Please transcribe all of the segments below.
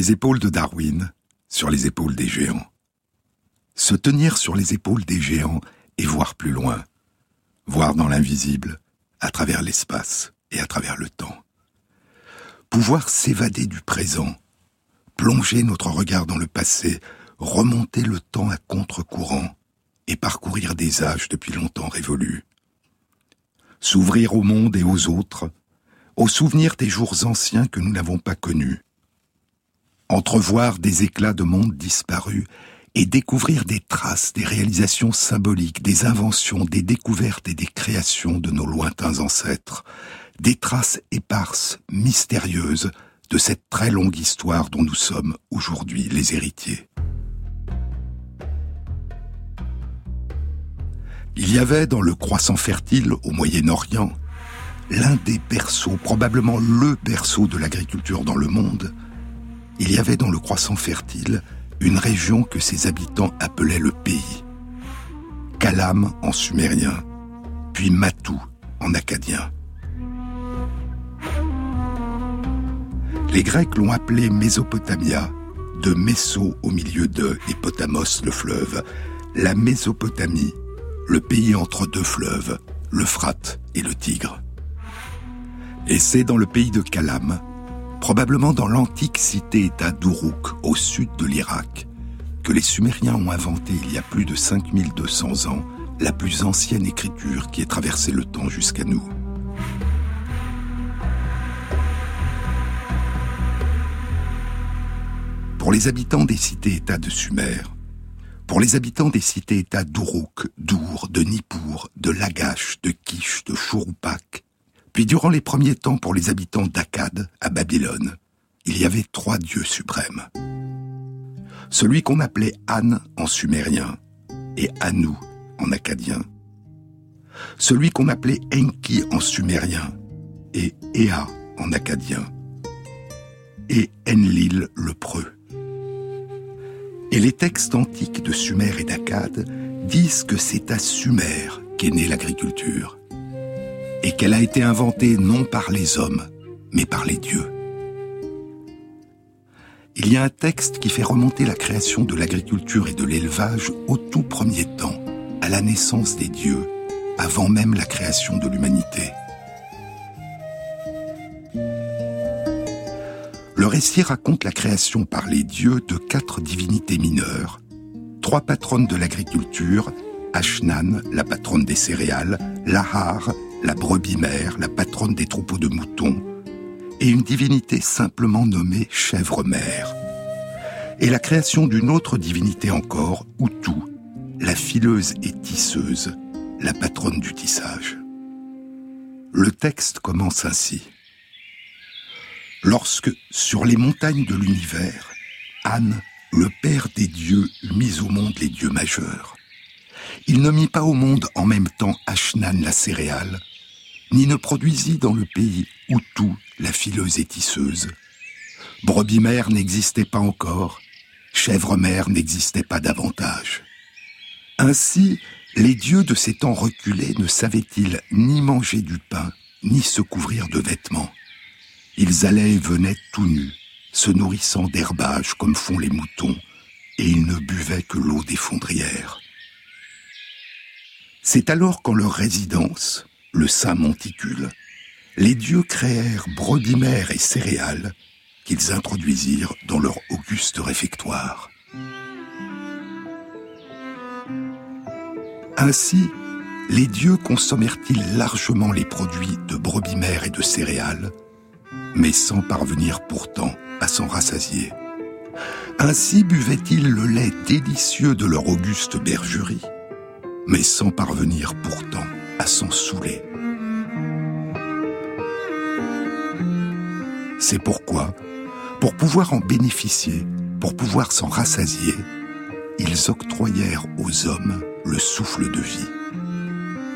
les épaules de Darwin, sur les épaules des géants. Se tenir sur les épaules des géants et voir plus loin. Voir dans l'invisible, à travers l'espace et à travers le temps. Pouvoir s'évader du présent, plonger notre regard dans le passé, remonter le temps à contre-courant et parcourir des âges depuis longtemps révolus. S'ouvrir au monde et aux autres, aux souvenirs des jours anciens que nous n'avons pas connus. Entrevoir des éclats de monde disparus et découvrir des traces, des réalisations symboliques, des inventions, des découvertes et des créations de nos lointains ancêtres, des traces éparses, mystérieuses, de cette très longue histoire dont nous sommes aujourd'hui les héritiers. Il y avait dans le croissant fertile au Moyen-Orient l'un des berceaux, probablement le berceau de l'agriculture dans le monde. Il y avait dans le croissant fertile une région que ses habitants appelaient le pays. Kalam en sumérien, puis Matou en acadien. Les Grecs l'ont appelé Mésopotamia, de Messo au milieu de et Potamos le fleuve, la Mésopotamie, le pays entre deux fleuves, l'Euphrate et le Tigre. Et c'est dans le pays de Kalam, probablement dans l'antique cité-État d'Uruk, au sud de l'Irak, que les Sumériens ont inventé il y a plus de 5200 ans la plus ancienne écriture qui ait traversé le temps jusqu'à nous. Pour les habitants des cités-États de Sumer, pour les habitants des cités-États d'Uruk, d'Our, de Nippur, de Lagash, de Kish, de Chorupak, puis durant les premiers temps pour les habitants d'Akkad, à Babylone, il y avait trois dieux suprêmes. Celui qu'on appelait An en sumérien et Anu en acadien. Celui qu'on appelait Enki en sumérien et Ea en acadien. Et Enlil le preux. Et les textes antiques de Sumer et d'Akkad disent que c'est à Sumer qu'est née l'agriculture, et qu'elle a été inventée non par les hommes, mais par les dieux. Il y a un texte qui fait remonter la création de l'agriculture et de l'élevage au tout premier temps, à la naissance des dieux, avant même la création de l'humanité. Le récit raconte la création par les dieux de quatre divinités mineures, trois patronnes de l'agriculture, Ashnan, la patronne des céréales, Lahar, la brebis mère, la patronne des troupeaux de moutons, et une divinité simplement nommée chèvre-mère. Et la création d'une autre divinité encore, Utu, la fileuse et tisseuse, la patronne du tissage. Le texte commence ainsi lorsque, sur les montagnes de l'univers, Anne, le Père des dieux, mit au monde les dieux majeurs. Il ne mit pas au monde en même temps Ashnan la céréale, ni ne produisit dans le pays Utu la fileuse et tisseuse. Brebis-mère n'existait pas encore, chèvre-mère n'existait pas davantage. Ainsi, les dieux de ces temps reculés ne savaient-ils ni manger du pain, ni se couvrir de vêtements. Ils allaient et venaient tout nus, se nourrissant d'herbage comme font les moutons, et ils ne buvaient que l'eau des fondrières. C'est alors qu'en leur résidence, le saint monticule, les dieux créèrent brebis et céréales qu'ils introduisirent dans leur auguste réfectoire. Ainsi, les dieux consommèrent-ils largement les produits de brebis et de céréales mais sans parvenir pourtant à s'en rassasier. Ainsi buvaient-ils le lait délicieux de leur auguste bergerie, mais sans parvenir pourtant à s'en saouler. C'est pourquoi, pour pouvoir en bénéficier, pour pouvoir s'en rassasier, ils octroyèrent aux hommes le souffle de vie.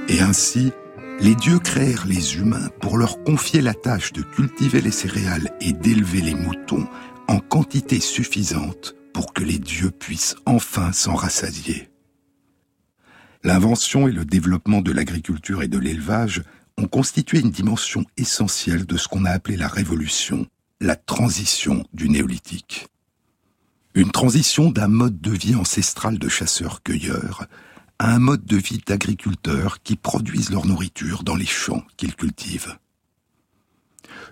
Et ainsi, les dieux créèrent les humains pour leur confier la tâche de cultiver les céréales et d'élever les moutons en quantité suffisante pour que les dieux puissent enfin s'en rassasier. L'invention et le développement de l'agriculture et de l'élevage ont constitué une dimension essentielle de ce qu'on a appelé la révolution la transition du néolithique. Une transition d'un mode de vie ancestral de chasseurs-cueilleurs à un mode de vie d'agriculteurs qui produisent leur nourriture dans les champs qu'ils cultivent.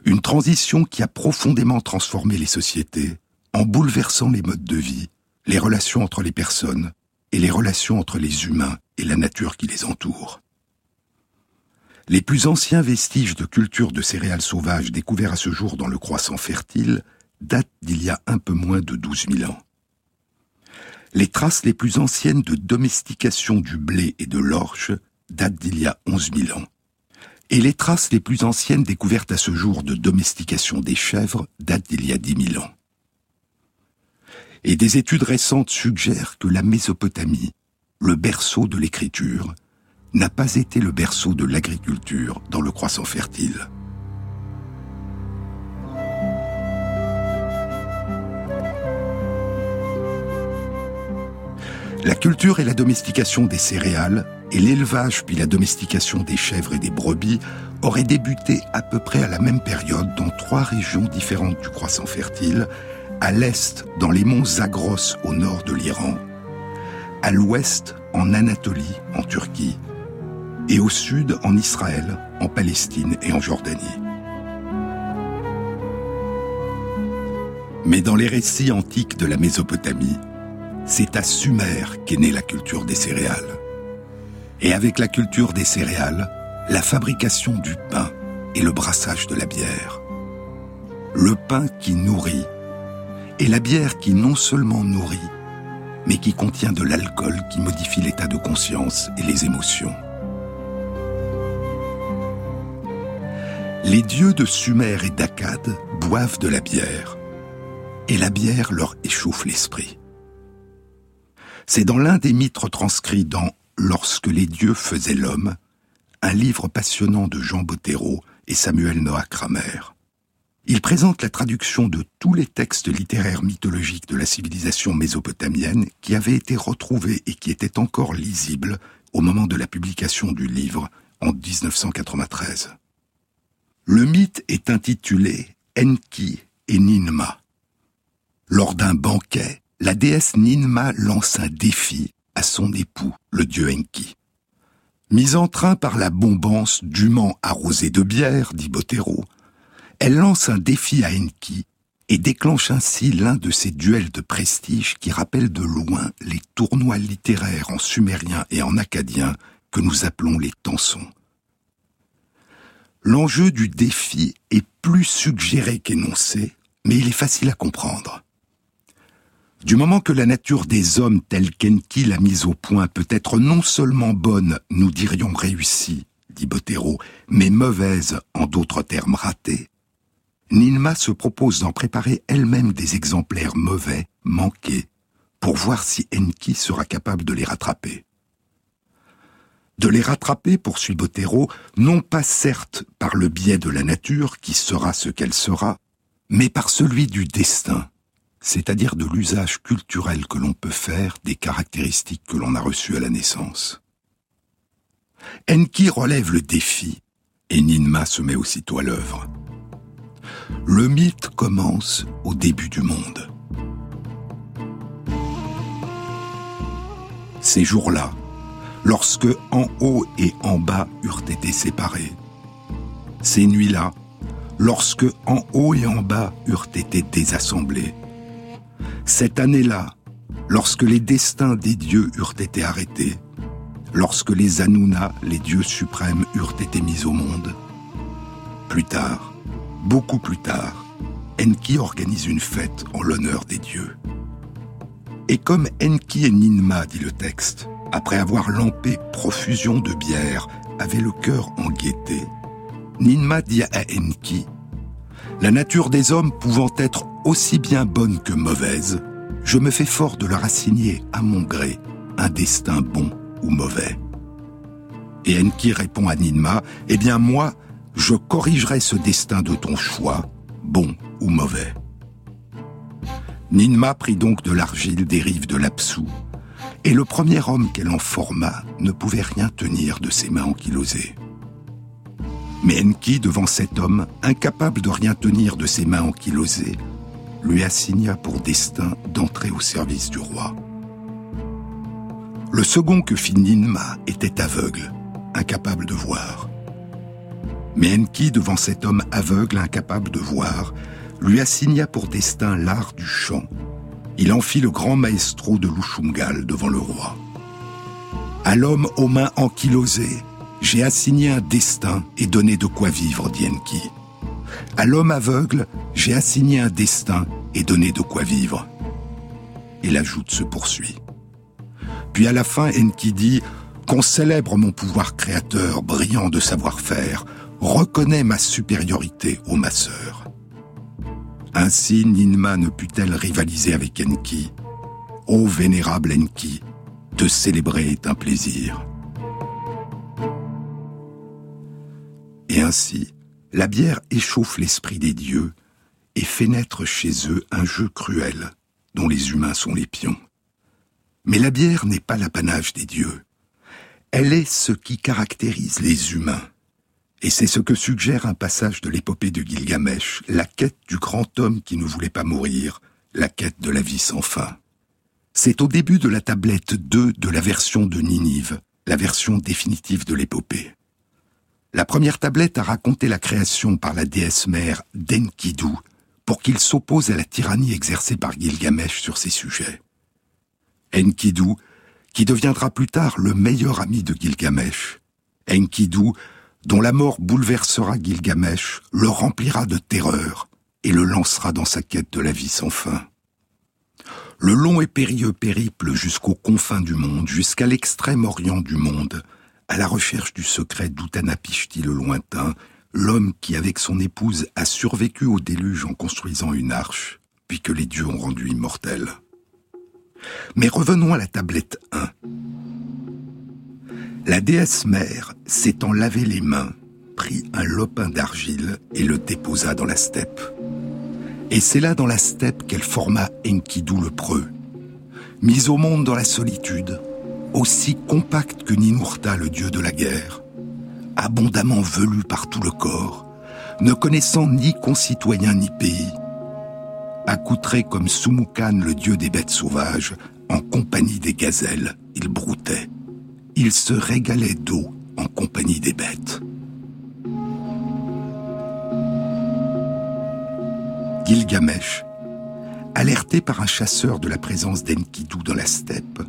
Une transition qui a profondément transformé les sociétés en bouleversant les modes de vie, les relations entre les personnes et les relations entre les humains et la nature qui les entoure. Les plus anciens vestiges de culture de céréales sauvages découverts à ce jour dans le croissant fertile datent d'il y a un peu moins de 12 000 ans. Les traces les plus anciennes de domestication du blé et de l'orge datent d'il y a 11 000 ans. Et les traces les plus anciennes découvertes à ce jour de domestication des chèvres datent d'il y a 10 000 ans. Et des études récentes suggèrent que la Mésopotamie, le berceau de l'écriture, n'a pas été le berceau de l'agriculture dans le croissant fertile. La culture et la domestication des céréales, et l'élevage puis la domestication des chèvres et des brebis auraient débuté à peu près à la même période dans trois régions différentes du croissant fertile, à l'est dans les monts Zagros au nord de l'Iran, à l'ouest en Anatolie en Turquie, et au sud en Israël, en Palestine et en Jordanie. Mais dans les récits antiques de la Mésopotamie, c'est à Sumer qu'est née la culture des céréales. Et avec la culture des céréales, la fabrication du pain et le brassage de la bière. Le pain qui nourrit et la bière qui non seulement nourrit, mais qui contient de l'alcool qui modifie l'état de conscience et les émotions. Les dieux de Sumer et d'Akkad boivent de la bière, et la bière leur échauffe l'esprit. C'est dans l'un des mythes retranscrits dans Lorsque les dieux faisaient l'homme, un livre passionnant de Jean Bottero et Samuel Noah Kramer. Il présente la traduction de tous les textes littéraires mythologiques de la civilisation mésopotamienne qui avaient été retrouvés et qui étaient encore lisibles au moment de la publication du livre en 1993. Le mythe est intitulé Enki et Ninma. Lors d'un banquet, la déesse Ninma lance un défi à son époux, le dieu Enki. Mise en train par la bombance dûment arrosée de bière, dit Botero, elle lance un défi à Enki et déclenche ainsi l'un de ces duels de prestige qui rappellent de loin les tournois littéraires en sumérien et en acadien que nous appelons les tensons. L'enjeu du défi est plus suggéré qu'énoncé, mais il est facile à comprendre. Du moment que la nature des hommes telle qu'Enki l'a mise au point peut être non seulement bonne, nous dirions réussie, dit Bottero, mais mauvaise, en d'autres termes ratée, Ninma se propose d'en préparer elle-même des exemplaires mauvais, manqués, pour voir si Enki sera capable de les rattraper de les rattraper, poursuit Bottero, non pas certes par le biais de la nature qui sera ce qu'elle sera, mais par celui du destin, c'est-à-dire de l'usage culturel que l'on peut faire des caractéristiques que l'on a reçues à la naissance. Enki relève le défi, et Ninma se met aussitôt à l'œuvre. Le mythe commence au début du monde. Ces jours-là, lorsque en haut et en bas eurent été séparés. Ces nuits-là, lorsque en haut et en bas eurent été désassemblés. Cette année-là, lorsque les destins des dieux eurent été arrêtés, lorsque les Anuna, les dieux suprêmes, eurent été mis au monde. Plus tard, beaucoup plus tard, Enki organise une fête en l'honneur des dieux. Et comme Enki et Ninma, dit le texte, après avoir lampé profusion de bière, avait le cœur en gaieté, Ninma dit à Enki La nature des hommes pouvant être aussi bien bonne que mauvaise, je me fais fort de leur assigner à mon gré un destin bon ou mauvais. Et Enki répond à Ninma Eh bien, moi, je corrigerai ce destin de ton choix, bon ou mauvais. Ninma prit donc de l'argile des rives de l'Apsou et le premier homme qu'elle en forma ne pouvait rien tenir de ses mains ankylosées. Mais Enki, devant cet homme, incapable de rien tenir de ses mains ankylosées, lui assigna pour destin d'entrer au service du roi. Le second que fit Ninma était aveugle, incapable de voir. Mais Enki, devant cet homme aveugle, incapable de voir, lui assigna pour destin l'art du chant. Il en fit le grand maestro de l'Ushungal devant le roi. À l'homme aux mains ankylosées, j'ai assigné un destin et donné de quoi vivre, dit Enki. À l'homme aveugle, j'ai assigné un destin et donné de quoi vivre. Et la joute se poursuit. Puis à la fin, Enki dit Qu'on célèbre mon pouvoir créateur, brillant de savoir-faire, reconnaît ma supériorité ô ma sœur. Ainsi Ninma ne put-elle rivaliser avec Enki. Ô vénérable Enki, te célébrer est un plaisir. Et ainsi, la bière échauffe l'esprit des dieux et fait naître chez eux un jeu cruel dont les humains sont les pions. Mais la bière n'est pas l'apanage des dieux. Elle est ce qui caractérise les humains. Et c'est ce que suggère un passage de l'épopée de Gilgamesh, la quête du grand homme qui ne voulait pas mourir, la quête de la vie sans fin. C'est au début de la tablette 2 de la version de Ninive, la version définitive de l'épopée. La première tablette a raconté la création par la déesse mère d'Enkidu pour qu'il s'oppose à la tyrannie exercée par Gilgamesh sur ses sujets. Enkidu, qui deviendra plus tard le meilleur ami de Gilgamesh. Enkidu, dont la mort bouleversera Gilgamesh, le remplira de terreur et le lancera dans sa quête de la vie sans fin. Le long et périlleux périple jusqu'aux confins du monde, jusqu'à l'extrême orient du monde, à la recherche du secret d'Utanapishti le lointain, l'homme qui, avec son épouse, a survécu au déluge en construisant une arche, puis que les dieux ont rendu immortel. Mais revenons à la tablette 1. La déesse mère, s'étant lavé les mains, prit un lopin d'argile et le déposa dans la steppe. Et c'est là dans la steppe qu'elle forma Enkidu le preux. Mise au monde dans la solitude, aussi compacte que Ninurta le dieu de la guerre, abondamment velu par tout le corps, ne connaissant ni concitoyens ni pays, accoutré comme Sumukan le dieu des bêtes sauvages, en compagnie des gazelles, il broutait. Il se régalait d'eau en compagnie des bêtes. Gilgamesh, alerté par un chasseur de la présence d'Enkidu dans la steppe,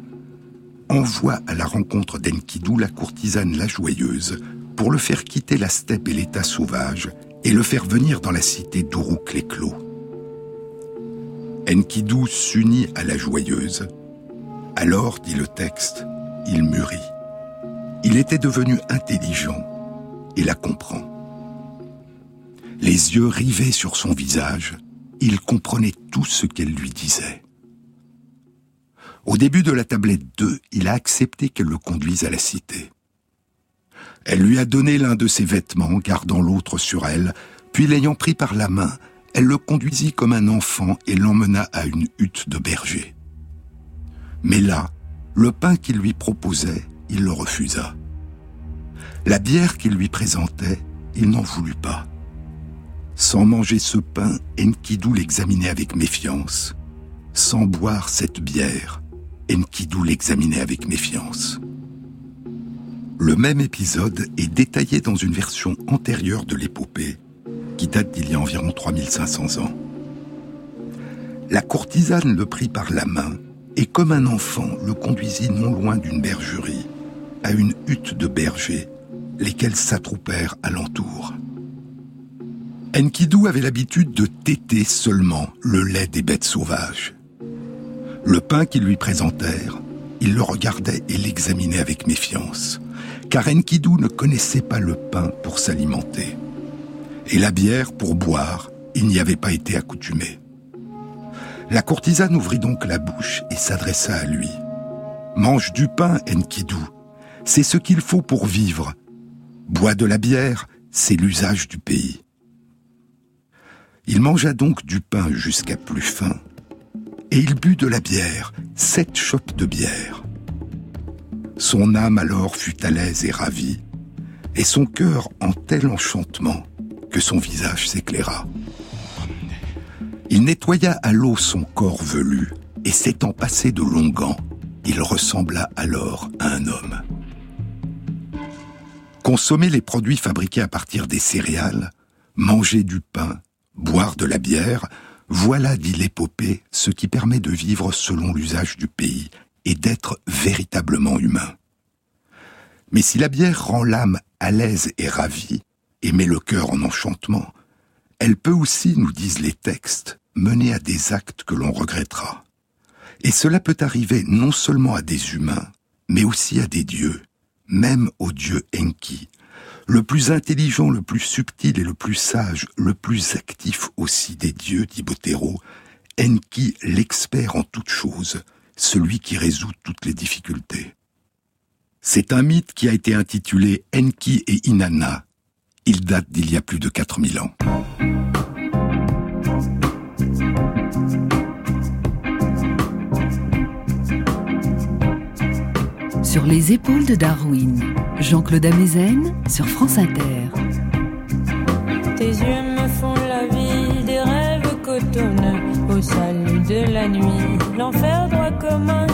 envoie à la rencontre d'Enkidu la courtisane la joyeuse pour le faire quitter la steppe et l'état sauvage et le faire venir dans la cité d'Uruk-les-Clos. Enkidu s'unit à la joyeuse. Alors, dit le texte, il mûrit. Il était devenu intelligent et la comprend. Les yeux rivés sur son visage, il comprenait tout ce qu'elle lui disait. Au début de la tablette 2, il a accepté qu'elle le conduise à la cité. Elle lui a donné l'un de ses vêtements, gardant l'autre sur elle, puis l'ayant pris par la main, elle le conduisit comme un enfant et l'emmena à une hutte de berger. Mais là, le pain qu'il lui proposait, il le refusa. La bière qu'il lui présentait, il n'en voulut pas. Sans manger ce pain, Enkidu l'examinait avec méfiance. Sans boire cette bière, Enkidu l'examinait avec méfiance. Le même épisode est détaillé dans une version antérieure de l'épopée, qui date d'il y a environ 3500 ans. La courtisane le prit par la main et comme un enfant le conduisit non loin d'une bergerie, à une hutte de bergers, lesquels s'attroupèrent alentour. Enkidu avait l'habitude de téter seulement le lait des bêtes sauvages. Le pain qu'ils lui présentèrent, il le regardait et l'examinait avec méfiance, car Enkidu ne connaissait pas le pain pour s'alimenter. Et la bière pour boire, il n'y avait pas été accoutumé. La courtisane ouvrit donc la bouche et s'adressa à lui. Mange du pain, Enkidu. C'est ce qu'il faut pour vivre. Bois de la bière, c'est l'usage du pays. Il mangea donc du pain jusqu'à plus faim et il but de la bière, sept chopes de bière. Son âme alors fut à l'aise et ravie, et son cœur en tel enchantement que son visage s'éclaira. Il nettoya à l'eau son corps velu, et s'étant passé de longs gants, il ressembla alors à un homme. Consommer les produits fabriqués à partir des céréales, manger du pain, boire de la bière, voilà, dit l'épopée, ce qui permet de vivre selon l'usage du pays et d'être véritablement humain. Mais si la bière rend l'âme à l'aise et ravie, et met le cœur en enchantement, elle peut aussi, nous disent les textes, mener à des actes que l'on regrettera. Et cela peut arriver non seulement à des humains, mais aussi à des dieux, même au dieu Enki, le plus intelligent, le plus subtil et le plus sage, le plus actif aussi des dieux, dit Botero, Enki l'expert en toutes choses, celui qui résout toutes les difficultés. C'est un mythe qui a été intitulé Enki et Inanna. Il date d'il y a plus de 4000 ans. Sur les épaules de Darwin, Jean-Claude Amezen sur France Inter. Tes yeux me font la vie des rêves cotonneux. Au salut de la nuit, l'enfer droit comme un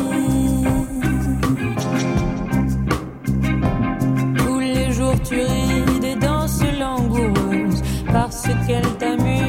Tous les jours tu ris des danses langoureuses parce qu'elles t'amusent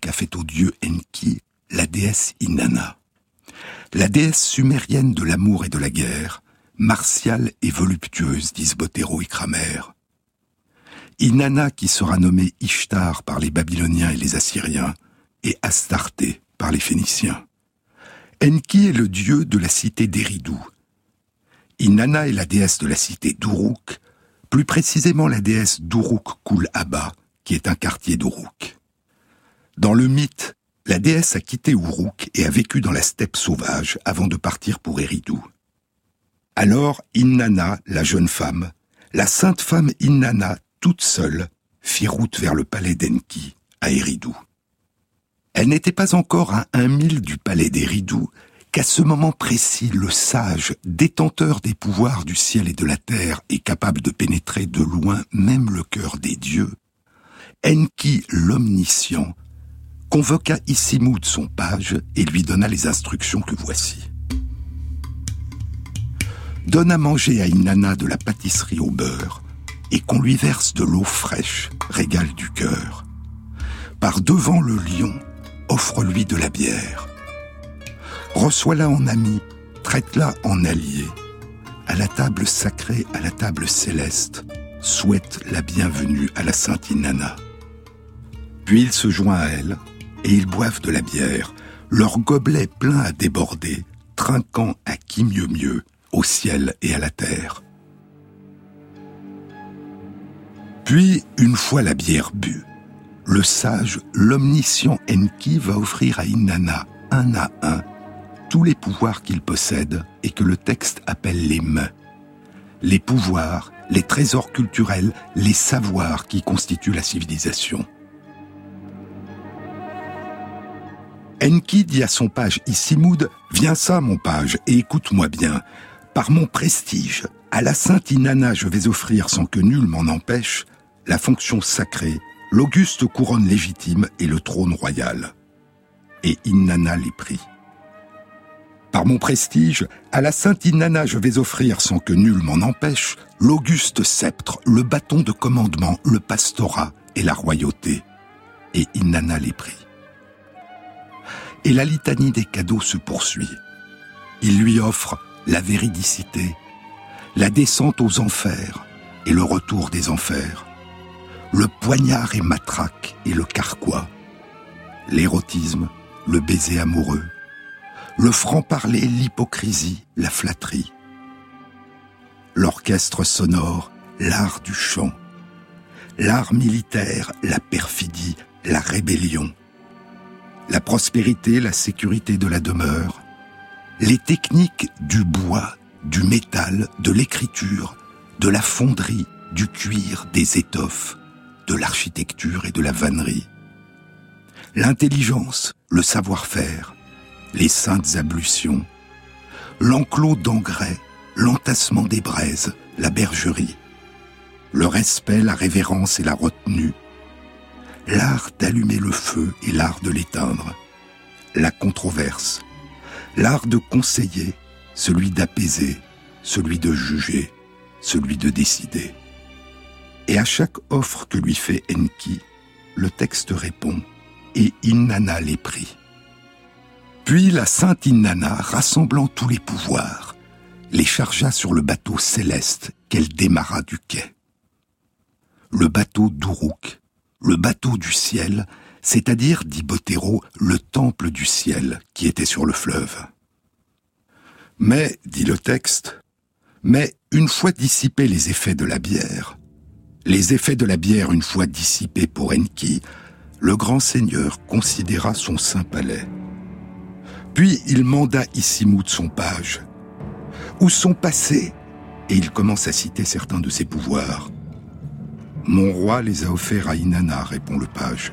qu'a faite au dieu Enki, la déesse Inanna. La déesse sumérienne de l'amour et de la guerre, martiale et voluptueuse, disent Botero et Kramer. Inanna qui sera nommée Ishtar par les Babyloniens et les Assyriens, et Astarté par les Phéniciens. Enki est le dieu de la cité d'Eridou. Inanna est la déesse de la cité d'Uruk, plus précisément la déesse d'Uruk Kul Abba, qui est un quartier d'Uruk. Dans le mythe, la déesse a quitté Uruk et a vécu dans la steppe sauvage avant de partir pour Eridou. Alors Inanna, la jeune femme, la sainte femme Inanna, toute seule, fit route vers le palais d'Enki, à Eridou. Elle n'était pas encore à un mille du palais d'Eridou qu'à ce moment précis, le sage, détenteur des pouvoirs du ciel et de la terre, est capable de pénétrer de loin même le cœur des dieux, Enki l'omniscient convoqua Isimoud son page et lui donna les instructions que voici. Donne à manger à Inanna de la pâtisserie au beurre et qu'on lui verse de l'eau fraîche, régale du cœur. Par devant le lion, offre-lui de la bière. Reçois-la en ami, traite-la en allié. À la table sacrée, à la table céleste, souhaite la bienvenue à la sainte Inanna. Puis il se joint à elle, et ils boivent de la bière, leur gobelet plein à déborder, trinquant à qui mieux mieux, au ciel et à la terre. Puis, une fois la bière bue, le sage, l'omniscient Enki va offrir à Inanna, un à un, tous les pouvoirs qu'il possède et que le texte appelle les mains. Les pouvoirs, les trésors culturels, les savoirs qui constituent la civilisation. Enki dit à son page Isimoud, Viens ça, mon page, et écoute-moi bien. Par mon prestige, à la sainte Inanna je vais offrir sans que nul m'en empêche la fonction sacrée, l'auguste couronne légitime et le trône royal. Et Inanna les prit. Par mon prestige, à la sainte Inanna je vais offrir sans que nul m'en empêche l'auguste sceptre, le bâton de commandement, le pastorat et la royauté. Et Inanna les prit et la litanie des cadeaux se poursuit. Il lui offre la véridicité, la descente aux enfers et le retour des enfers, le poignard et matraque et le carquois, l'érotisme, le baiser amoureux, le franc-parler, l'hypocrisie, la flatterie, l'orchestre sonore, l'art du chant, l'art militaire, la perfidie, la rébellion, la prospérité, la sécurité de la demeure, les techniques du bois, du métal, de l'écriture, de la fonderie, du cuir, des étoffes, de l'architecture et de la vannerie, l'intelligence, le savoir-faire, les saintes ablutions, l'enclos d'engrais, l'entassement des braises, la bergerie, le respect, la révérence et la retenue, l'art d'allumer le feu et l'art de l'éteindre, la controverse, l'art de conseiller, celui d'apaiser, celui de juger, celui de décider. Et à chaque offre que lui fait Enki, le texte répond et Inanna les prit. Puis la sainte Inanna, rassemblant tous les pouvoirs, les chargea sur le bateau céleste qu'elle démarra du quai. Le bateau d'Uruk, le bateau du ciel, c'est-à-dire, dit Botero, le temple du ciel qui était sur le fleuve. Mais, dit le texte, mais une fois dissipés les effets de la bière, les effets de la bière une fois dissipés pour Enki, le grand seigneur considéra son saint palais. Puis il manda Isimoud son page. Où sont passés Et il commence à citer certains de ses pouvoirs. Mon roi les a offerts à Inanna, répond le page.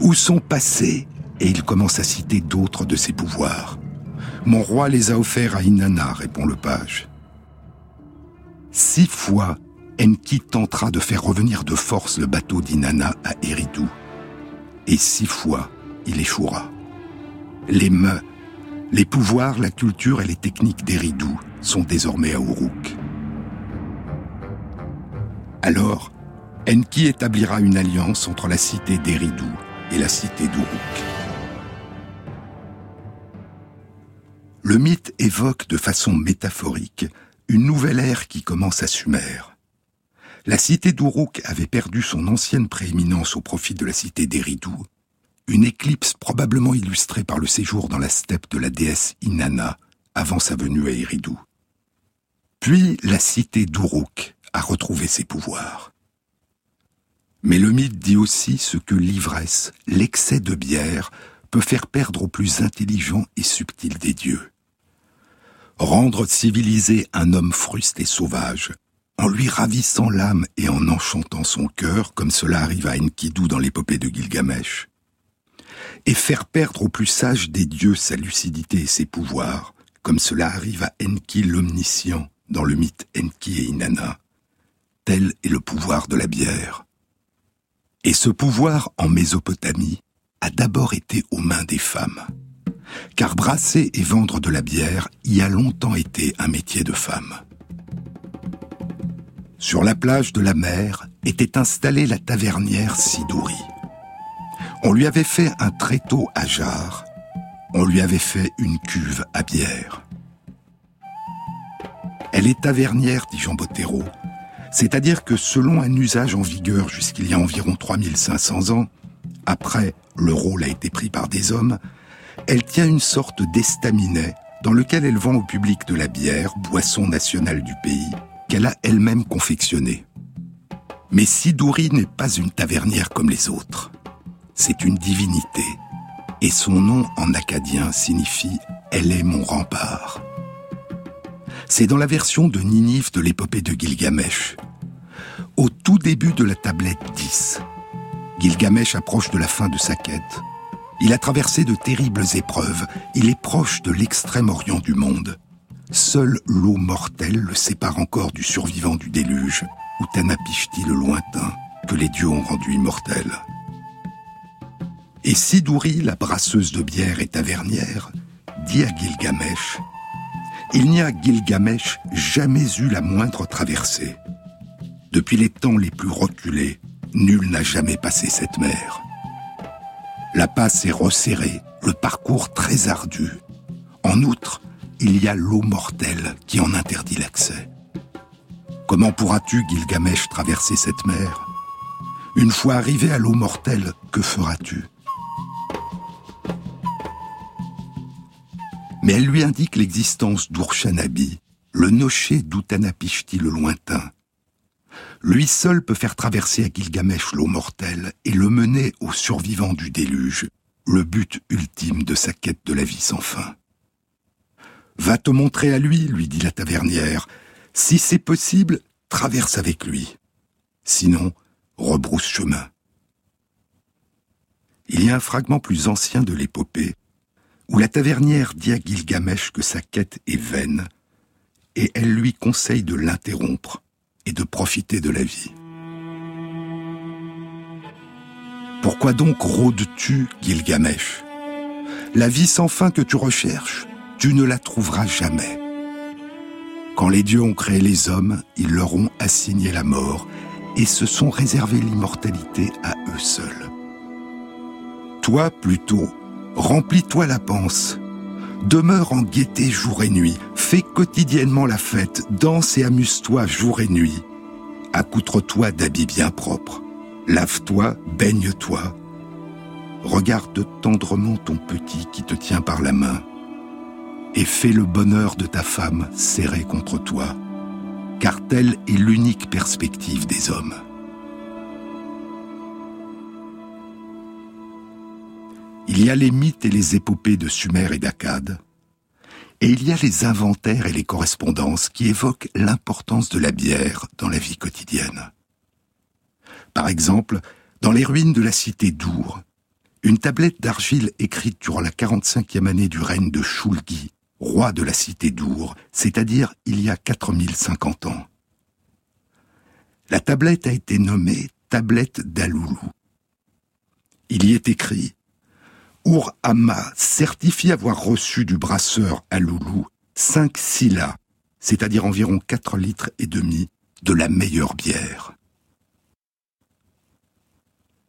Où sont passés Et il commence à citer d'autres de ses pouvoirs. Mon roi les a offerts à Inanna, répond le page. Six fois, Enki tentera de faire revenir de force le bateau d'Inanna à Eridu. Et six fois, il échouera. Les mains, les pouvoirs, la culture et les techniques d'Eridu sont désormais à Uruk. Alors, Enki établira une alliance entre la cité d'Eridu et la cité d'Uruk. Le mythe évoque de façon métaphorique une nouvelle ère qui commence à Sumer. La cité d'Uruk avait perdu son ancienne prééminence au profit de la cité d'Eridu, une éclipse probablement illustrée par le séjour dans la steppe de la déesse Inanna avant sa venue à Eridu. Puis la cité d'Uruk à retrouver ses pouvoirs. Mais le mythe dit aussi ce que l'ivresse, l'excès de bière, peut faire perdre au plus intelligent et subtil des dieux. Rendre civilisé un homme fruste et sauvage, en lui ravissant l'âme et en enchantant son cœur, comme cela arrive à Enkidu dans l'épopée de Gilgamesh. et faire perdre au plus sage des dieux sa lucidité et ses pouvoirs, comme cela arrive à Enki l'omniscient dans le mythe Enki et Inanna. Tel est le pouvoir de la bière. Et ce pouvoir en Mésopotamie a d'abord été aux mains des femmes. Car brasser et vendre de la bière y a longtemps été un métier de femme. Sur la plage de la mer était installée la tavernière Sidouri. On lui avait fait un tréteau à jarre, on lui avait fait une cuve à bière. Elle est tavernière, dit Jean Bottero, c'est-à-dire que selon un usage en vigueur jusqu'il y a environ 3500 ans, après le rôle a été pris par des hommes, elle tient une sorte d'estaminet dans lequel elle vend au public de la bière, boisson nationale du pays, qu'elle a elle-même confectionnée. Mais Sidouri n'est pas une tavernière comme les autres. C'est une divinité, et son nom en acadien signifie Elle est mon rempart. C'est dans la version de Ninive de l'épopée de Gilgamesh. Au tout début de la tablette 10, Gilgamesh approche de la fin de sa quête. Il a traversé de terribles épreuves, il est proche de l'extrême orient du monde. Seule l'eau mortelle le sépare encore du survivant du déluge, ou Tanapishti le lointain, que les dieux ont rendu immortel. Et Sidouri, la brasseuse de bière et tavernière, dit à Gilgamesh Il n'y a Gilgamesh jamais eu la moindre traversée. Depuis les temps les plus reculés, nul n'a jamais passé cette mer. La passe est resserrée, le parcours très ardu. En outre, il y a l'eau mortelle qui en interdit l'accès. Comment pourras-tu, Gilgamesh, traverser cette mer? Une fois arrivé à l'eau mortelle, que feras-tu? Mais elle lui indique l'existence d'Urshanabi, le nocher d'Utanapishti le lointain. Lui seul peut faire traverser à Gilgamesh l'eau mortelle et le mener au survivant du déluge, le but ultime de sa quête de la vie sans fin. Va te montrer à lui, lui dit la tavernière. Si c'est possible, traverse avec lui. Sinon, rebrousse chemin. Il y a un fragment plus ancien de l'épopée, où la tavernière dit à Gilgamesh que sa quête est vaine, et elle lui conseille de l'interrompre et de profiter de la vie. Pourquoi donc rôdes-tu, Gilgamesh? La vie sans fin que tu recherches, tu ne la trouveras jamais. Quand les dieux ont créé les hommes, ils leur ont assigné la mort et se sont réservés l'immortalité à eux seuls. Toi, plutôt, remplis-toi la panse. Demeure en gaieté jour et nuit, fais quotidiennement la fête, danse et amuse-toi jour et nuit. Accoutre-toi d'habits bien propres, lave-toi, baigne-toi. Regarde tendrement ton petit qui te tient par la main et fais le bonheur de ta femme serrée contre toi, car telle est l'unique perspective des hommes. Il y a les mythes et les épopées de Sumer et d'Akkad, et il y a les inventaires et les correspondances qui évoquent l'importance de la bière dans la vie quotidienne. Par exemple, dans les ruines de la cité d'Our, une tablette d'argile écrite durant la 45e année du règne de Shulgi roi de la cité d'Our, c'est-à-dire il y a 4050 ans. La tablette a été nommée tablette d'Aloulou. Il y est écrit Our certifie avoir reçu du brasseur Aloulou cinq silas, c'est-à-dire environ 4 litres et demi de la meilleure bière.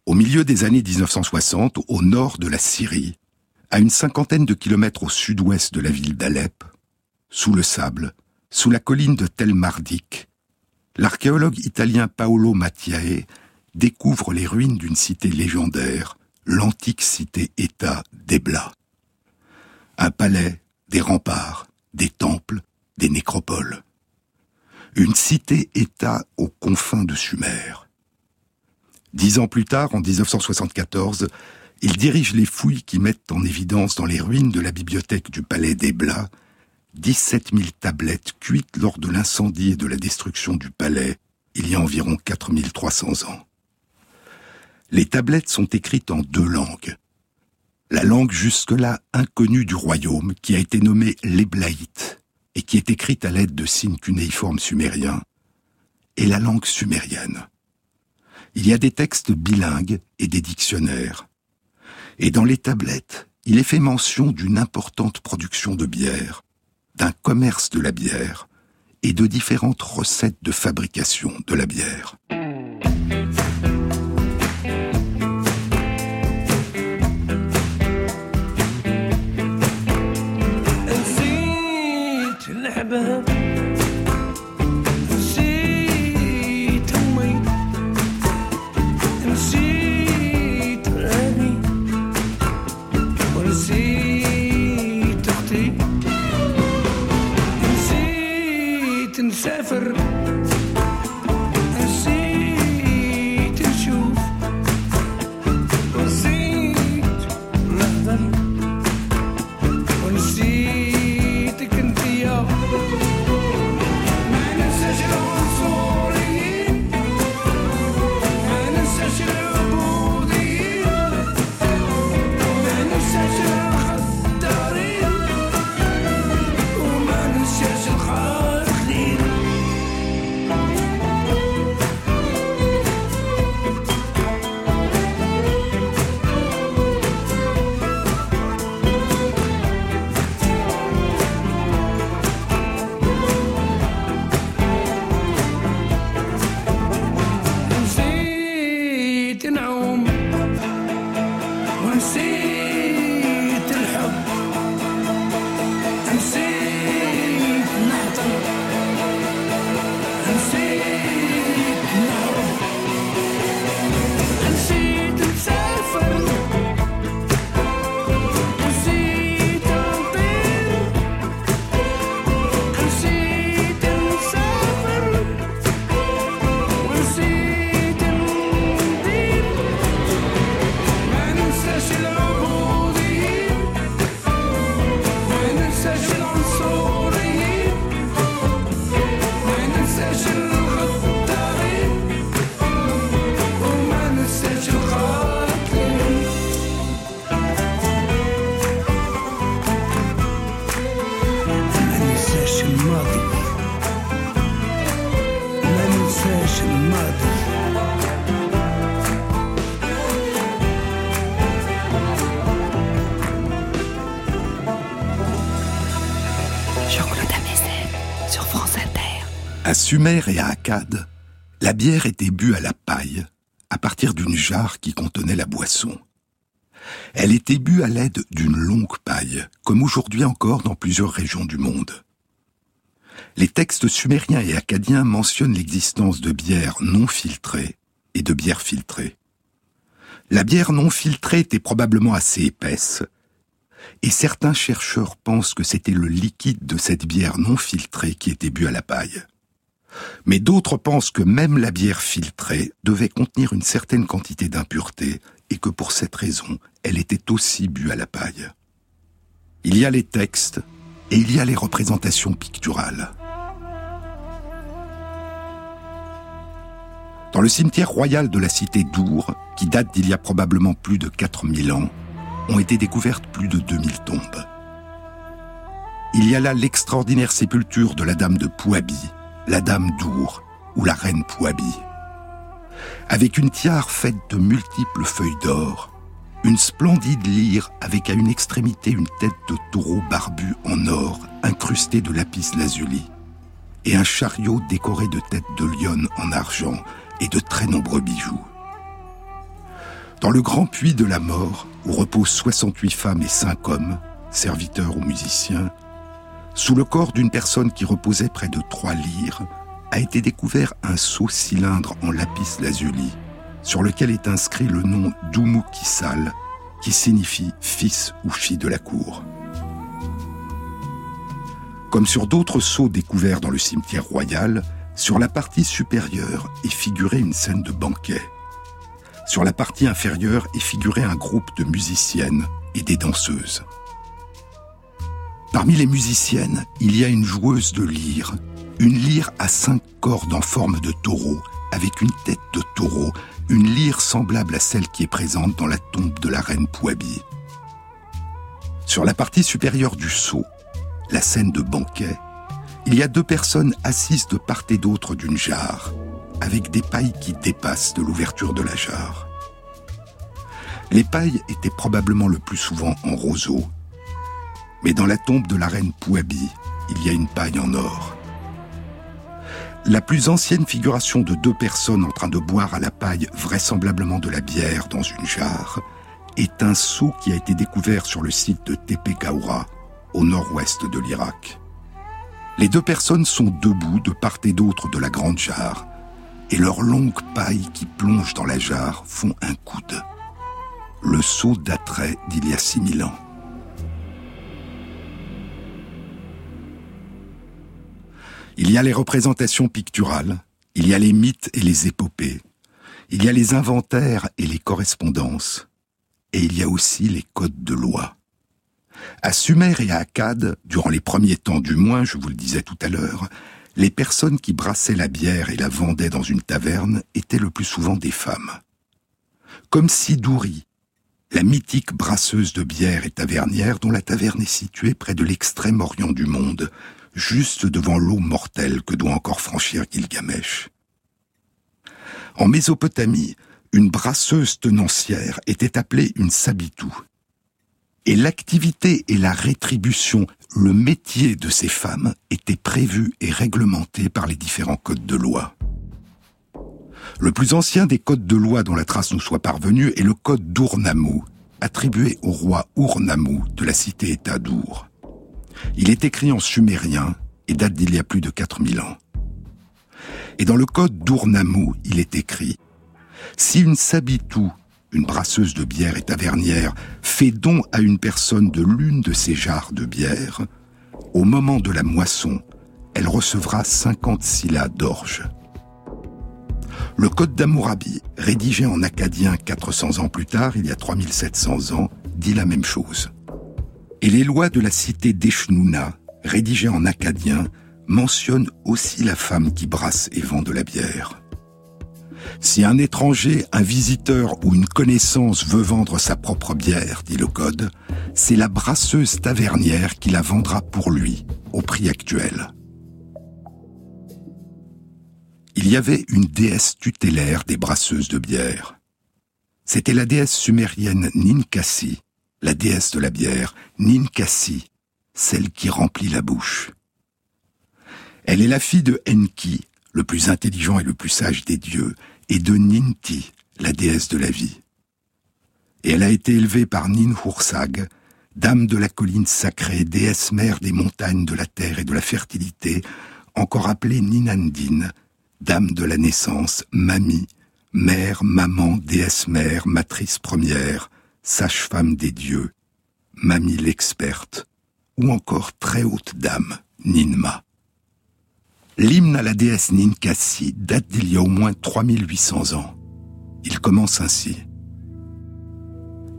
Au milieu des années 1960, au nord de la Syrie, à une cinquantaine de kilomètres au sud-ouest de la ville d'Alep, sous le sable, sous la colline de Tel Mardik, l'archéologue italien Paolo Mattiae découvre les ruines d'une cité légendaire, l'antique cité-État d'Ebla. Un palais, des remparts, des temples, des nécropoles. Une cité-État aux confins de Sumer. Dix ans plus tard, en 1974, il dirige les fouilles qui mettent en évidence dans les ruines de la bibliothèque du palais d'Ebla 17 000 tablettes cuites lors de l'incendie et de la destruction du palais il y a environ 4300 ans. Les tablettes sont écrites en deux langues, la langue jusque-là inconnue du royaume qui a été nommée l'éblaïte et qui est écrite à l'aide de signes cunéiformes sumériens, est la langue sumérienne. Il y a des textes bilingues et des dictionnaires. Et dans les tablettes, il est fait mention d'une importante production de bière, d'un commerce de la bière et de différentes recettes de fabrication de la bière. Sumer et à Akkad, la bière était bue à la paille, à partir d'une jarre qui contenait la boisson. Elle était bue à l'aide d'une longue paille, comme aujourd'hui encore dans plusieurs régions du monde. Les textes sumériens et acadiens mentionnent l'existence de bières non filtrées et de bières filtrées. La bière non filtrée était probablement assez épaisse, et certains chercheurs pensent que c'était le liquide de cette bière non filtrée qui était bu à la paille. Mais d'autres pensent que même la bière filtrée devait contenir une certaine quantité d'impuretés et que pour cette raison, elle était aussi bue à la paille. Il y a les textes et il y a les représentations picturales. Dans le cimetière royal de la cité d'Our, qui date d'il y a probablement plus de 4000 ans, ont été découvertes plus de 2000 tombes. Il y a là l'extraordinaire sépulture de la dame de Pouabi, la dame d'Our ou la reine Pouabi. Avec une tiare faite de multiples feuilles d'or, une splendide lyre avec à une extrémité une tête de taureau barbu en or incrustée de lapis lazuli, et un chariot décoré de têtes de lionne en argent et de très nombreux bijoux. Dans le grand puits de la mort, où reposent 68 femmes et 5 hommes, serviteurs ou musiciens, sous le corps d'une personne qui reposait près de trois lyres, a été découvert un sceau cylindre en lapis lazuli, sur lequel est inscrit le nom d'Oumou-Kissal, qui signifie fils ou fille de la cour. Comme sur d'autres sceaux découverts dans le cimetière royal, sur la partie supérieure est figurée une scène de banquet. Sur la partie inférieure est figuré un groupe de musiciennes et des danseuses. Parmi les musiciennes, il y a une joueuse de lyre, une lyre à cinq cordes en forme de taureau, avec une tête de taureau, une lyre semblable à celle qui est présente dans la tombe de la reine Pouabi. Sur la partie supérieure du seau, la scène de banquet, il y a deux personnes assises de part et d'autre d'une jarre, avec des pailles qui dépassent de l'ouverture de la jarre. Les pailles étaient probablement le plus souvent en roseau, mais dans la tombe de la reine Pouabi, il y a une paille en or. La plus ancienne figuration de deux personnes en train de boire à la paille vraisemblablement de la bière dans une jarre est un seau qui a été découvert sur le site de Tepe au nord-ouest de l'Irak. Les deux personnes sont debout de part et d'autre de la grande jarre, et leurs longues pailles qui plongent dans la jarre font un coude. Le seau daterait d'il y a six mille ans. Il y a les représentations picturales, il y a les mythes et les épopées, il y a les inventaires et les correspondances, et il y a aussi les codes de loi. À Sumer et à Akkad, durant les premiers temps du moins, je vous le disais tout à l'heure, les personnes qui brassaient la bière et la vendaient dans une taverne étaient le plus souvent des femmes. Comme Sidouri, la mythique brasseuse de bière et tavernière dont la taverne est située près de l'extrême orient du monde, juste devant l'eau mortelle que doit encore franchir Gilgamesh. En Mésopotamie, une brasseuse tenancière était appelée une sabitou. Et l'activité et la rétribution, le métier de ces femmes étaient prévus et réglementés par les différents codes de loi. Le plus ancien des codes de loi dont la trace nous soit parvenue est le code d'Urnamou, attribué au roi Urnamou de la cité-État d'Ur. Il est écrit en sumérien et date d'il y a plus de 4000 ans. Et dans le code d'Urnamou, il est écrit Si une sabitou, une brasseuse de bière et tavernière, fait don à une personne de l'une de ces jarres de bière, au moment de la moisson, elle recevra 50 silas d'orge. Le Code d'Amourabi, rédigé en acadien 400 ans plus tard, il y a 3700 ans, dit la même chose. Et les lois de la cité d'Eshnouna, rédigées en acadien, mentionnent aussi la femme qui brasse et vend de la bière. Si un étranger, un visiteur ou une connaissance veut vendre sa propre bière, dit le code, c'est la brasseuse tavernière qui la vendra pour lui, au prix actuel. Il y avait une déesse tutélaire des brasseuses de bière. C'était la déesse sumérienne Ninkasi, la déesse de la bière, Ninkasi, celle qui remplit la bouche. Elle est la fille de Enki, le plus intelligent et le plus sage des dieux, et de Ninti, la déesse de la vie. Et elle a été élevée par Ninhursag, dame de la colline sacrée, déesse mère des montagnes, de la terre et de la fertilité, encore appelée Ninandine, dame de la naissance, mamie, mère, maman, déesse mère, matrice première, sage-femme des dieux, mamie l'experte, ou encore très haute dame, Ninma. L'hymne à la déesse Ninkasi date d'il y a au moins 3800 ans. Il commence ainsi.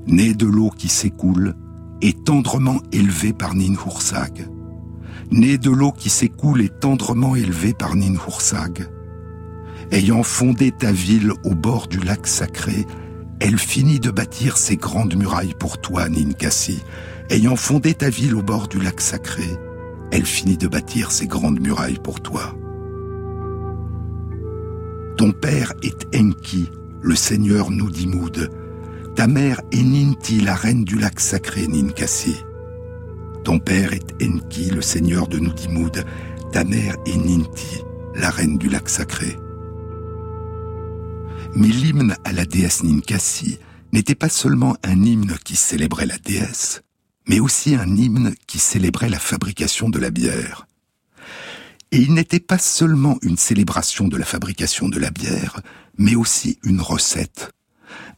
Né de l'eau qui s'écoule et tendrement élevé par Ninhursag. Né de l'eau qui s'écoule et tendrement élevé par Ninhursag. Ayant fondé ta ville au bord du lac sacré, elle finit de bâtir ses grandes murailles pour toi, Ninkasi. Ayant fondé ta ville au bord du lac sacré, elle finit de bâtir ses grandes murailles pour toi. Ton père est Enki, le seigneur Nudimoud. Ta mère est Ninti, la reine du lac sacré Ninkasi. Ton père est Enki, le seigneur de Nudimoud. Ta mère est Ninti, la reine du lac sacré. Mais l'hymne à la déesse Ninkasi n'était pas seulement un hymne qui célébrait la déesse, mais aussi un hymne qui célébrait la fabrication de la bière. Et il n'était pas seulement une célébration de la fabrication de la bière, mais aussi une recette,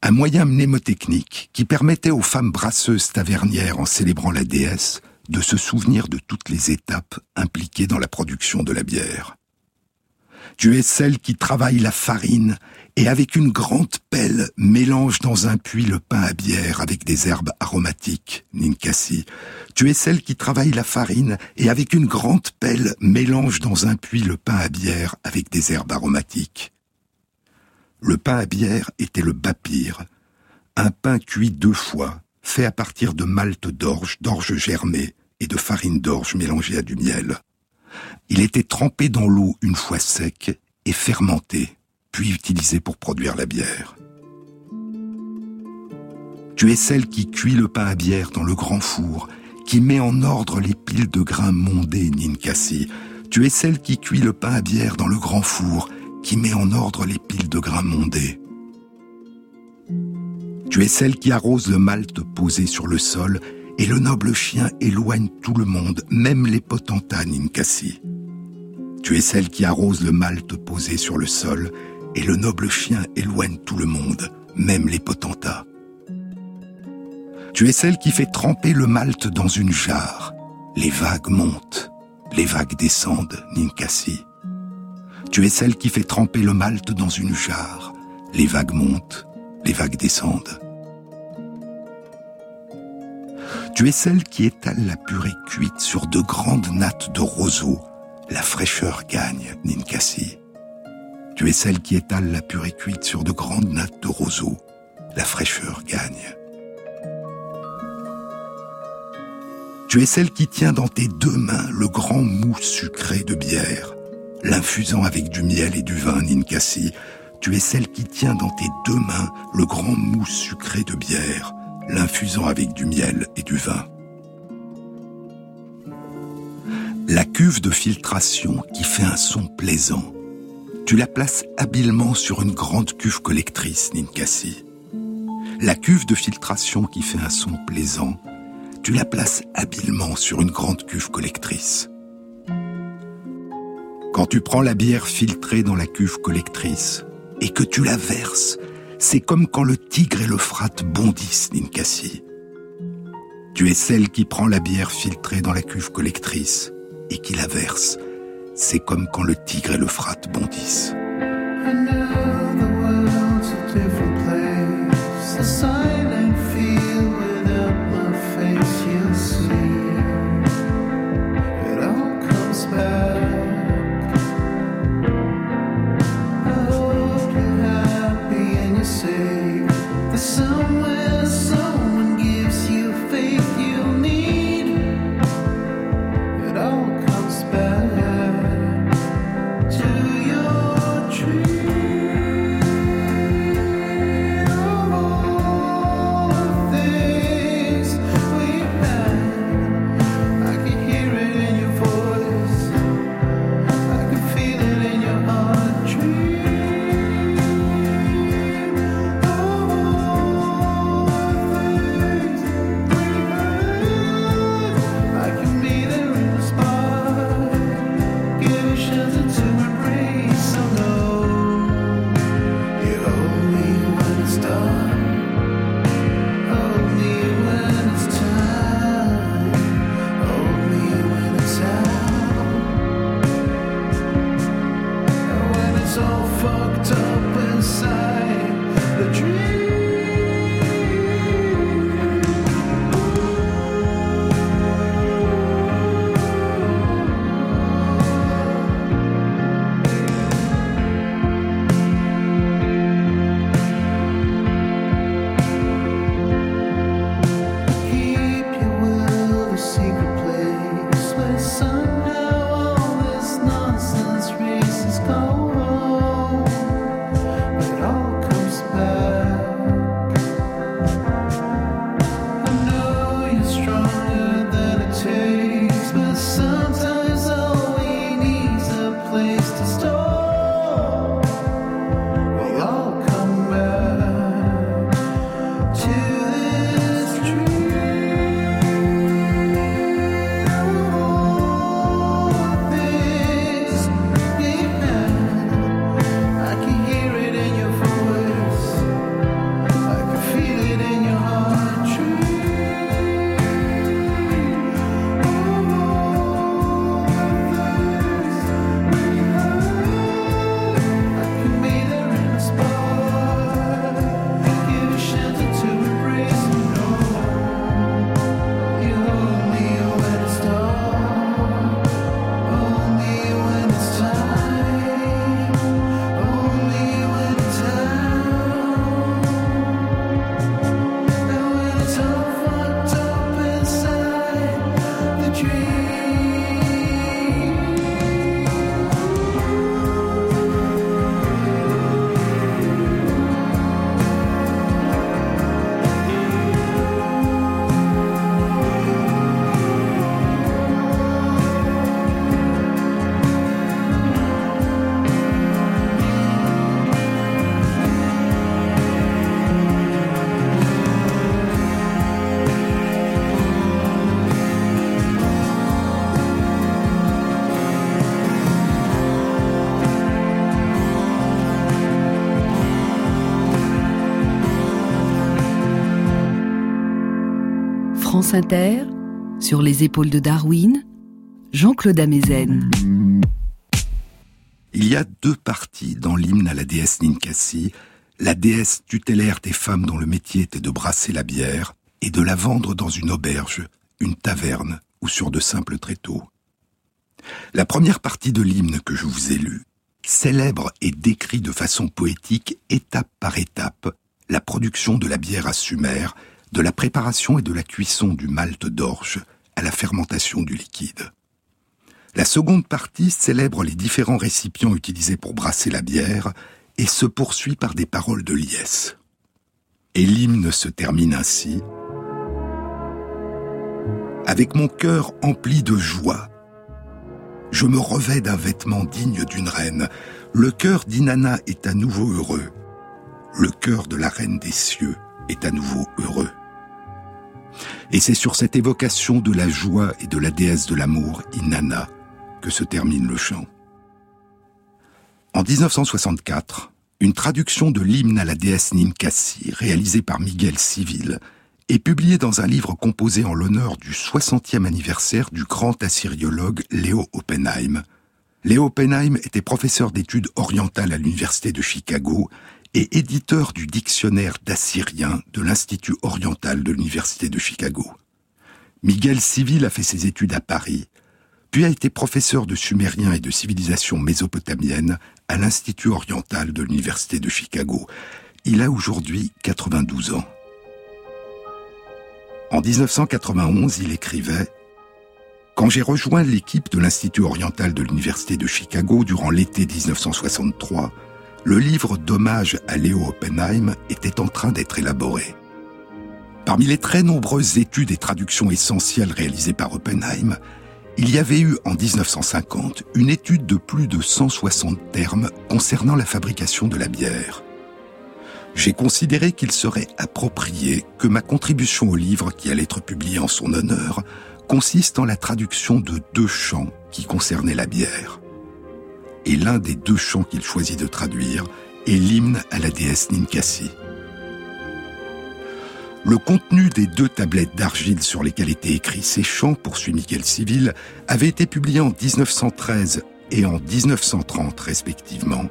un moyen mnémotechnique qui permettait aux femmes brasseuses tavernières en célébrant la déesse de se souvenir de toutes les étapes impliquées dans la production de la bière. Tu es celle qui travaille la farine et avec une grande pelle mélange dans un puits le pain à bière avec des herbes aromatiques, Ninkasi. Tu es celle qui travaille la farine et avec une grande pelle mélange dans un puits le pain à bière avec des herbes aromatiques. Le pain à bière était le bapire, un pain cuit deux fois, fait à partir de malt d'orge, d'orge germée et de farine d'orge mélangée à du miel. Il était trempé dans l'eau une fois sec et fermenté, puis utilisé pour produire la bière. Tu es celle qui cuit le pain à bière dans le grand four, qui met en ordre les piles de grains mondés, Ninkasi. Tu es celle qui cuit le pain à bière dans le grand four, qui met en ordre les piles de grains mondés. Tu es celle qui arrose le malt posé sur le sol, et le noble chien éloigne tout le monde, même les potentats, Ninkasi. Tu es celle qui arrose le malt posé sur le sol, et le noble chien éloigne tout le monde, même les potentats. Tu es celle qui fait tremper le malt dans une jarre. Les vagues montent, les vagues descendent, Ninkasi. Tu es celle qui fait tremper le malt dans une jarre. Les vagues montent, les vagues descendent. Tu es celle qui étale la purée cuite sur de grandes nattes de roseau. La fraîcheur gagne, Ninkasi. Tu es celle qui étale la purée cuite sur de grandes nattes de roseau. La fraîcheur gagne. Tu es celle qui tient dans tes deux mains le grand mou sucré de bière, l'infusant avec du miel et du vin, Ninkasi. Tu es celle qui tient dans tes deux mains le grand mou sucré de bière, l'infusant avec du miel et du vin. La cuve de filtration qui fait un son plaisant, tu la places habilement sur une grande cuve collectrice, Ninkasi. La cuve de filtration qui fait un son plaisant, tu la places habilement sur une grande cuve collectrice. Quand tu prends la bière filtrée dans la cuve collectrice et que tu la verses, c'est comme quand le Tigre et l'Euphrate bondissent, Ninkasi. Tu es celle qui prend la bière filtrée dans la cuve collectrice et qui la verse. C'est comme quand le Tigre et l'Euphrate bondissent. Inter, sur les épaules de Darwin, Jean-Claude Amezen. Il y a deux parties dans l'hymne à la déesse Ninkasi, la déesse tutélaire des femmes dont le métier était de brasser la bière et de la vendre dans une auberge, une taverne ou sur de simples tréteaux. La première partie de l'hymne que je vous ai lu célèbre et décrit de façon poétique, étape par étape, la production de la bière à Sumer, de la préparation et de la cuisson du malt d'orge à la fermentation du liquide. La seconde partie célèbre les différents récipients utilisés pour brasser la bière et se poursuit par des paroles de liesse. Et l'hymne se termine ainsi. Avec mon cœur empli de joie, je me revais d'un vêtement digne d'une reine. Le cœur d'Inanna est à nouveau heureux. Le cœur de la reine des cieux est à nouveau heureux. Et c'est sur cette évocation de la joie et de la déesse de l'amour, Inanna, que se termine le chant. En 1964, une traduction de l'hymne à la déesse Ninkasi, réalisée par Miguel Civil, est publiée dans un livre composé en l'honneur du 60e anniversaire du grand assyriologue Léo Oppenheim. Léo Oppenheim était professeur d'études orientales à l'université de Chicago et éditeur du dictionnaire d'assyrien de l'Institut oriental de l'université de Chicago. Miguel Civil a fait ses études à Paris, puis a été professeur de sumérien et de civilisation mésopotamienne à l'Institut oriental de l'université de Chicago. Il a aujourd'hui 92 ans. En 1991, il écrivait Quand j'ai rejoint l'équipe de l'Institut oriental de l'Université de Chicago durant l'été 1963, le livre d'hommage à Léo Oppenheim était en train d'être élaboré. Parmi les très nombreuses études et traductions essentielles réalisées par Oppenheim, il y avait eu en 1950 une étude de plus de 160 termes concernant la fabrication de la bière j'ai considéré qu'il serait approprié que ma contribution au livre qui allait être publié en son honneur consiste en la traduction de deux chants qui concernaient la bière. Et l'un des deux chants qu'il choisit de traduire est l'hymne à la déesse Ninkasi. Le contenu des deux tablettes d'argile sur lesquelles étaient écrits ces chants, poursuit Michael Civil, avait été publié en 1913 et en 1930 respectivement,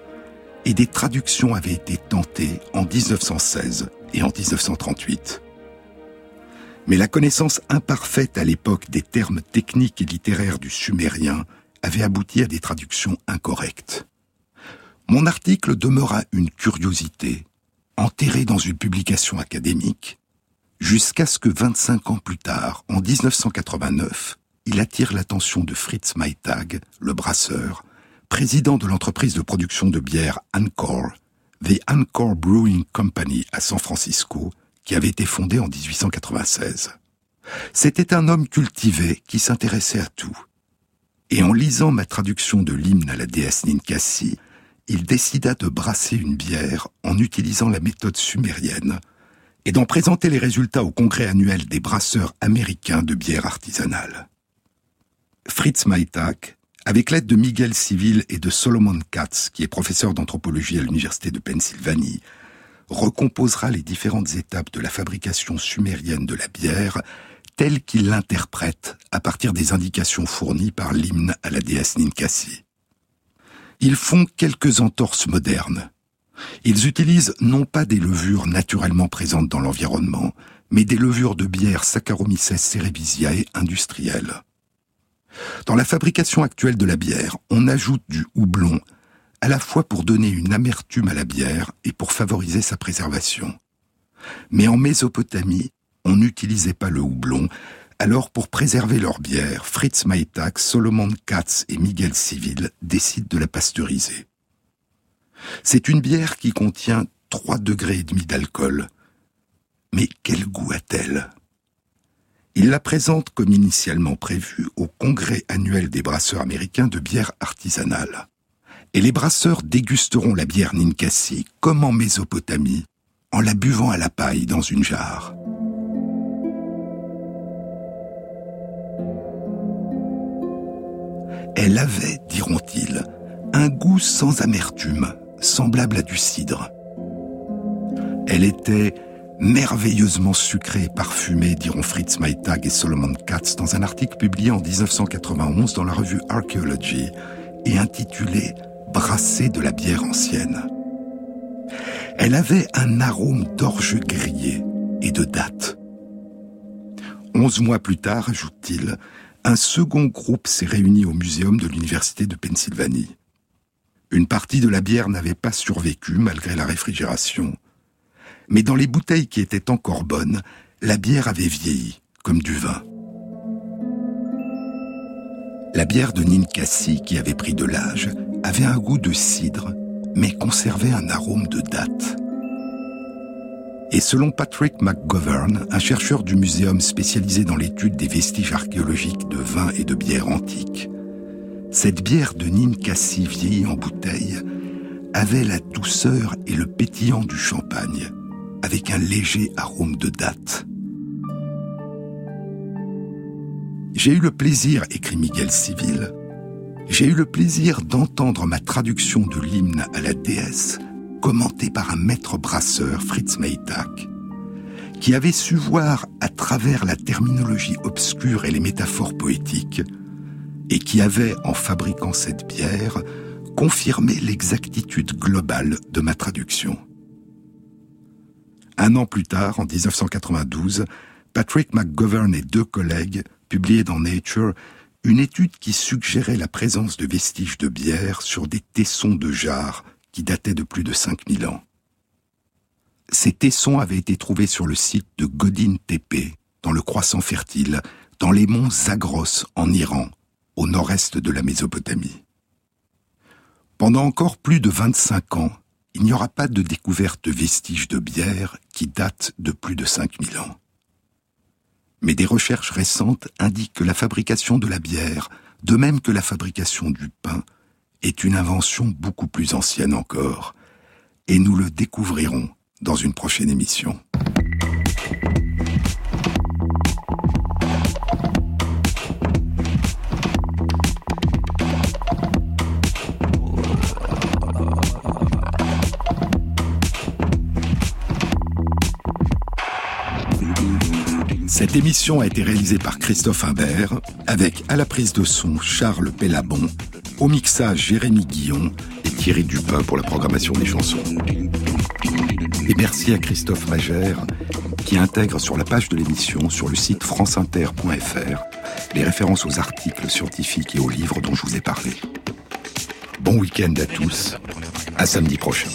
et des traductions avaient été tentées en 1916 et en 1938. Mais la connaissance imparfaite à l'époque des termes techniques et littéraires du sumérien avait abouti à des traductions incorrectes. Mon article demeura une curiosité, enterré dans une publication académique, jusqu'à ce que 25 ans plus tard, en 1989, il attire l'attention de Fritz Maytag, le brasseur, président de l'entreprise de production de bière Anchor, The Anchor Brewing Company à San Francisco, qui avait été fondée en 1896. C'était un homme cultivé qui s'intéressait à tout. Et en lisant ma traduction de l'hymne à la déesse Ninkasi, il décida de brasser une bière en utilisant la méthode sumérienne et d'en présenter les résultats au congrès annuel des brasseurs américains de bière artisanale. Fritz Maytak avec l'aide de Miguel Civil et de Solomon Katz, qui est professeur d'anthropologie à l'Université de Pennsylvanie, recomposera les différentes étapes de la fabrication sumérienne de la bière telles qu'il l'interprète à partir des indications fournies par l'hymne à la déesse Ninkasi. Ils font quelques entorses modernes. Ils utilisent non pas des levures naturellement présentes dans l'environnement, mais des levures de bière Saccharomyces cerevisiae industrielles. Dans la fabrication actuelle de la bière, on ajoute du houblon, à la fois pour donner une amertume à la bière et pour favoriser sa préservation. Mais en Mésopotamie, on n'utilisait pas le houblon, alors pour préserver leur bière, Fritz Maytag, Solomon Katz et Miguel Civil décident de la pasteuriser. C'est une bière qui contient 3 degrés et demi d'alcool. Mais quel goût a-t-elle? Il la présente comme initialement prévu au congrès annuel des brasseurs américains de bière artisanale. Et les brasseurs dégusteront la bière Ninkasi comme en Mésopotamie, en la buvant à la paille dans une jarre. Elle avait, diront-ils, un goût sans amertume, semblable à du cidre. Elle était merveilleusement sucré et parfumé, diront Fritz Maytag et Solomon Katz dans un article publié en 1991 dans la revue Archaeology et intitulé Brasser de la bière ancienne. Elle avait un arôme d'orge grillé et de date. Onze mois plus tard, ajoute-t-il, un second groupe s'est réuni au muséum de l'Université de Pennsylvanie. Une partie de la bière n'avait pas survécu malgré la réfrigération. Mais dans les bouteilles qui étaient encore bonnes, la bière avait vieilli, comme du vin. La bière de Ninkasi, qui avait pris de l'âge, avait un goût de cidre, mais conservait un arôme de date. Et selon Patrick McGovern, un chercheur du muséum spécialisé dans l'étude des vestiges archéologiques de vin et de bière antiques, cette bière de Ninkasi vieillie en bouteille avait la douceur et le pétillant du champagne, avec un léger arôme de date. J'ai eu le plaisir, écrit Miguel Civil, j'ai eu le plaisir d'entendre ma traduction de l'hymne à la déesse commenté par un maître brasseur, Fritz Maytag, qui avait su voir à travers la terminologie obscure et les métaphores poétiques, et qui avait, en fabriquant cette bière, confirmé l'exactitude globale de ma traduction. Un an plus tard, en 1992, Patrick McGovern et deux collègues publiaient dans Nature une étude qui suggérait la présence de vestiges de bière sur des tessons de jarres qui datait de plus de 5000 ans. Ces tessons avaient été trouvés sur le site de Godin Tepe, dans le croissant fertile, dans les monts Zagros, en Iran, au nord-est de la Mésopotamie. Pendant encore plus de 25 ans, il n'y aura pas de découverte de vestiges de bière qui datent de plus de 5000 ans. Mais des recherches récentes indiquent que la fabrication de la bière, de même que la fabrication du pain, est une invention beaucoup plus ancienne encore, et nous le découvrirons dans une prochaine émission. Cette émission a été réalisée par Christophe Imbert, avec à la prise de son Charles Pellabon au mixage, Jérémy Guillon et Thierry Dupin pour la programmation des chansons. Et merci à Christophe Magère qui intègre sur la page de l'émission sur le site franceinter.fr les références aux articles scientifiques et aux livres dont je vous ai parlé. Bon week-end à tous, à samedi prochain.